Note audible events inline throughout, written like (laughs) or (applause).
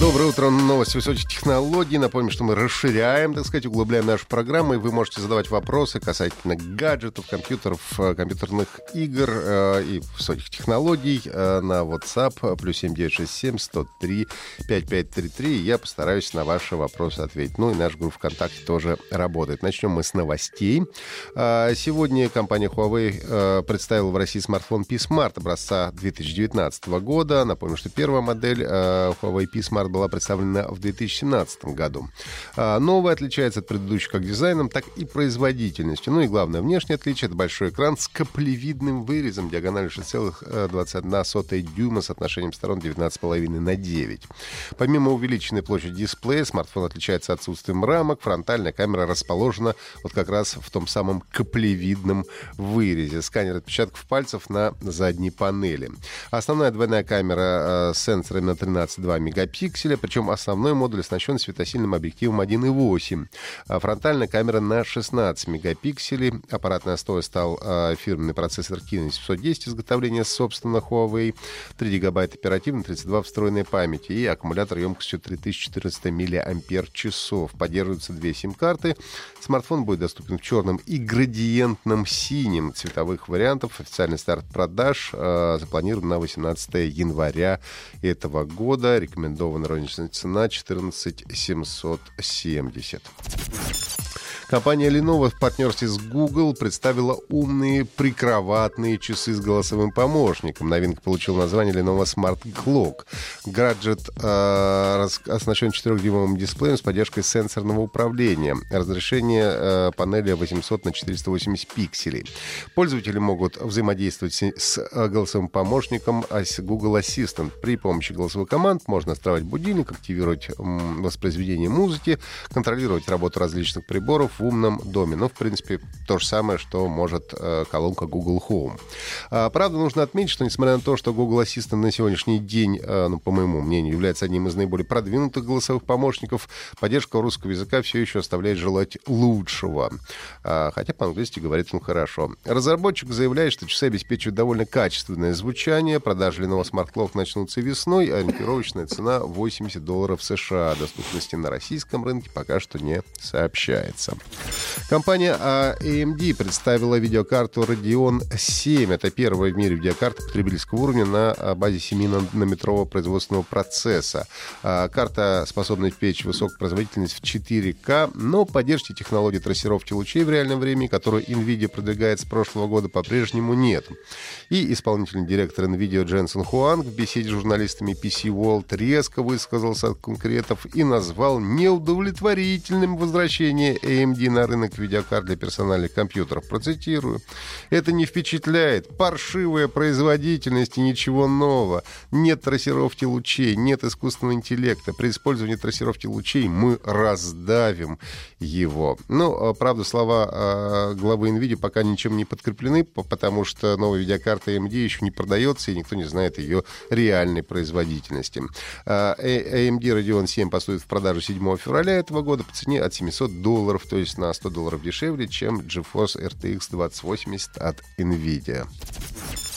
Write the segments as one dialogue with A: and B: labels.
A: Доброе утро, новости высоких технологий. Напомню, что мы расширяем, так сказать, углубляем нашу программу, и вы можете задавать вопросы касательно гаджетов, компьютеров, э, компьютерных игр э, и высоких технологий э, на WhatsApp плюс 7967 103 5533. Я постараюсь на ваши вопросы ответить. Ну и наш группа ВКонтакте тоже работает. Начнем мы с новостей. Э, сегодня компания Huawei э, представила в России смартфон P-Smart образца 2019 года. Напомню, что первая модель э, Huawei P Smart была представлена в 2017 году. А, новая отличается от предыдущих как дизайном, так и производительностью. Ну и главное внешнее отличие — это большой экран с каплевидным вырезом диагональю 6,21 дюйма с отношением сторон 19,5 на 9. Помимо увеличенной площади дисплея, смартфон отличается отсутствием рамок. Фронтальная камера расположена вот как раз в том самом каплевидном вырезе. Сканер отпечатков пальцев на задней панели. Основная двойная камера э, с сенсорами на 13,2 мегапикселя мегапикселя, причем основной модуль оснащен светосильным объективом 1.8. А фронтальная камера на 16 мегапикселей. Аппаратной основой стал э, фирменный процессор Kirin 710 изготовления собственно Huawei. 3 гигабайта оперативной, 32 встроенной памяти и аккумулятор емкостью 3400 мАч. Поддерживаются две сим-карты. Смартфон будет доступен в черном и градиентном синем цветовых вариантов. Официальный старт продаж э, запланирован на 18 января этого года. Рекомендую арендованная розничная цена 14 770. Компания Lenovo в партнерстве с Google представила умные прикроватные часы с голосовым помощником. Новинка получила название Lenovo Smart Clock. Гаджет э, оснащен 4-дюймовым дисплеем с поддержкой сенсорного управления. Разрешение э, панели 800 на 480 пикселей. Пользователи могут взаимодействовать с, э, голосовым помощником а Google Assistant. При помощи голосовых команд можно настраивать будильник, активировать воспроизведение музыки, контролировать работу различных приборов, умном доме. Ну, в принципе, то же самое, что может э, колонка Google Home. А, правда, нужно отметить, что несмотря на то, что Google Assistant на сегодняшний день, э, ну, по моему мнению, является одним из наиболее продвинутых голосовых помощников, поддержка русского языка все еще оставляет желать лучшего. А, хотя по-английски говорит он хорошо. Разработчик заявляет, что часы обеспечивают довольно качественное звучание. Продажи Lenovo Smart Clock начнутся весной. Ориентировочная цена 80 долларов США. Доступности на российском рынке пока что не сообщается. Компания AMD представила видеокарту Radeon 7. Это первая в мире видеокарта потребительского уровня на базе 7-нанометрового производственного процесса. А, карта способна печь высокую производительность в 4К, но поддержки технологии трассировки лучей в реальном времени, которую NVIDIA продвигает с прошлого года, по-прежнему нет. И исполнительный директор NVIDIA Дженсен Хуанг в беседе с журналистами PC World резко высказался от конкретов и назвал неудовлетворительным возвращение AMD на рынок видеокарт для персональных компьютеров. Процитирую. Это не впечатляет. Паршивая производительность и ничего нового. Нет трассировки лучей, нет искусственного интеллекта. При использовании трассировки лучей мы раздавим его. Ну, а, правда, слова э, главы NVIDIA пока ничем не подкреплены, потому что новая видеокарта AMD еще не продается, и никто не знает ее реальной производительности. А, AMD Radeon 7 поступит в продажу 7 февраля этого года по цене от 700 долларов, то есть на 100 долларов дешевле, чем GeForce RTX 2080 от NVIDIA.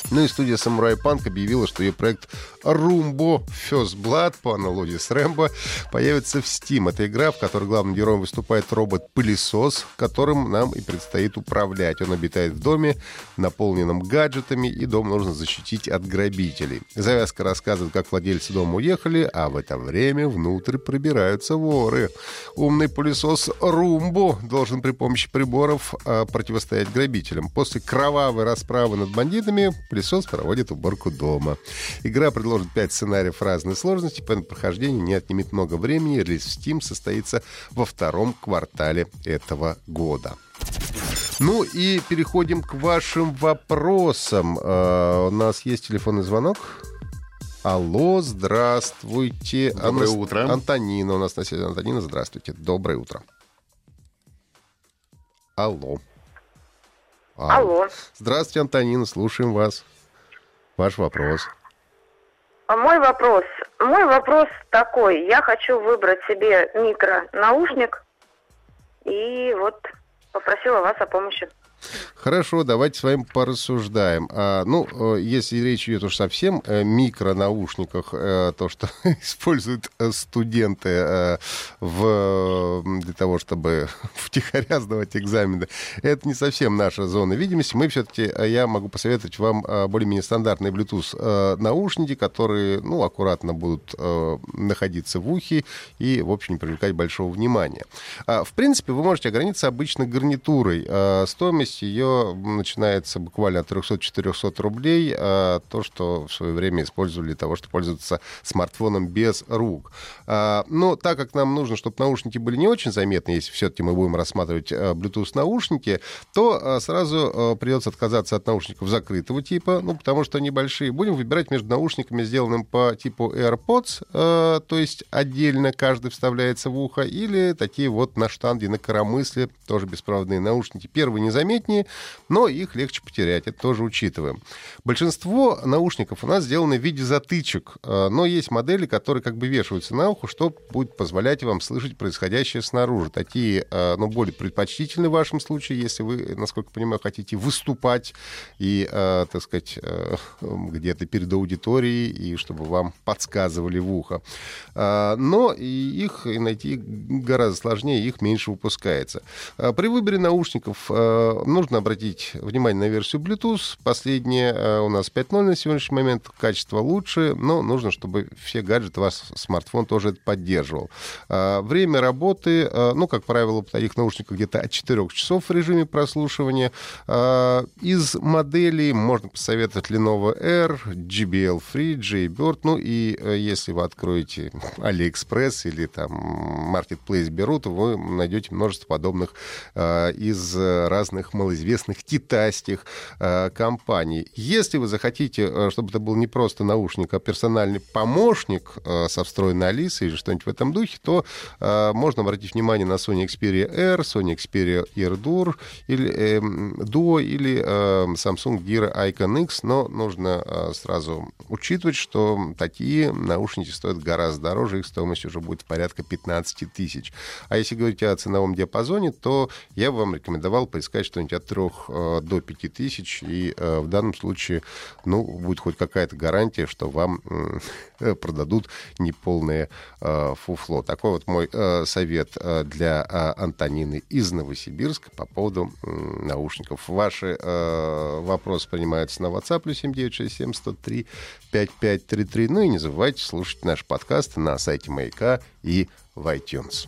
A: Ну и студия Samurai Punk объявила, что ее проект First Blood, по аналогии с Рэмбо, появится в Steam. Это игра, в которой главным героем выступает робот-пылесос, которым нам и предстоит управлять. Он обитает в доме, наполненном гаджетами, и дом нужно защитить от грабителей. Завязка рассказывает, как владельцы дома уехали, а в это время внутрь пробираются воры. Умный пылесос Rumbo должен при помощи приборов а, противостоять грабителям. После кровавой расправы над бандитами пылесос проводит уборку дома. Игра предложит 5 сценариев разной сложности, поэтому прохождение не отнимет много времени. Релиз в Steam состоится во втором квартале этого года. Ну и переходим к вашим вопросам. Uh, у нас есть телефонный звонок. Алло, здравствуйте.
B: Доброе Ан... утро.
A: Антонина у нас на связи. Антонина, здравствуйте. Доброе утро. Алло.
C: Алло.
A: Здравствуйте, Антонина, слушаем вас. Ваш вопрос.
B: мой вопрос. Мой вопрос такой. Я хочу выбрать себе микронаушник. И вот попросила вас о помощи.
A: Хорошо, давайте с вами порассуждаем. А, ну, э, если речь идет уж совсем о микронаушниках, э, то, что (laughs) используют э, студенты в, для того, чтобы (laughs) втихаря сдавать экзамены, это не совсем наша зона видимости. Мы все-таки, я могу посоветовать вам более-менее стандартные Bluetooth наушники, которые, ну, аккуратно будут находиться в ухе и, в общем, не привлекать большого внимания. А, в принципе, вы можете ограничиться обычно гарнитурой. Стоимость ее начинается буквально от 300-400 рублей, а то, что в свое время использовали для того, чтобы пользоваться смартфоном без рук. А, но так как нам нужно, чтобы наушники были не очень заметны, если все-таки мы будем рассматривать а, Bluetooth-наушники, то а, сразу а, придется отказаться от наушников закрытого типа, ну, потому что они большие. Будем выбирать между наушниками, сделанными по типу AirPods, а, то есть отдельно каждый вставляется в ухо, или такие вот на штанге, на коромысле, тоже беспроводные наушники. Первые незаметнее, но их легче потерять, это тоже учитываем. Большинство наушников у нас сделаны в виде затычек, э, но есть модели, которые как бы вешаются на ухо, что будет позволять вам слышать происходящее снаружи. Такие, э, ну, более предпочтительны в вашем случае, если вы, насколько понимаю, хотите выступать и, э, так сказать, (laughs) где-то перед аудиторией, и чтобы вам подсказывали в ухо. Но их найти гораздо сложнее, их меньше выпускается. При выборе наушников нужно обратить внимание на версию Bluetooth. Последняя э, у нас 5.0 на сегодняшний момент. Качество лучше, но нужно, чтобы все гаджеты, ваш смартфон тоже это поддерживал. Э, время работы, э, ну, как правило, в таких наушниках где-то от 4 часов в режиме прослушивания. Из моделей можно посоветовать Lenovo R, JBL Free, Jaybird. Ну и если вы откроете (laughs) AliExpress или там Marketplace Беру, то вы найдете множество подобных из разных малоизвестных известных китайских э, компаний. Если вы захотите, э, чтобы это был не просто наушник, а персональный помощник э, со встроенной Алисой или что-нибудь в этом духе, то э, можно обратить внимание на Sony Xperia R, Sony Xperia AirDur, или, э, Duo или э, Samsung Gear Icon X, но нужно э, сразу учитывать, что такие наушники стоят гораздо дороже, их стоимость уже будет порядка 15 тысяч. А если говорить о ценовом диапазоне, то я бы вам рекомендовал поискать что-нибудь от 3 э, до 5 тысяч, и э, в данном случае, ну, будет хоть какая-то гарантия, что вам (laughs) продадут неполное э, фуфло. Такой вот мой совет для Антонины из Новосибирска по поводу наушников. Ваши вопросы принимаются на WhatsApp плюс 7967 103 5533. Ну и не забывайте слушать наш подкаст на сайте Маяка и в iTunes.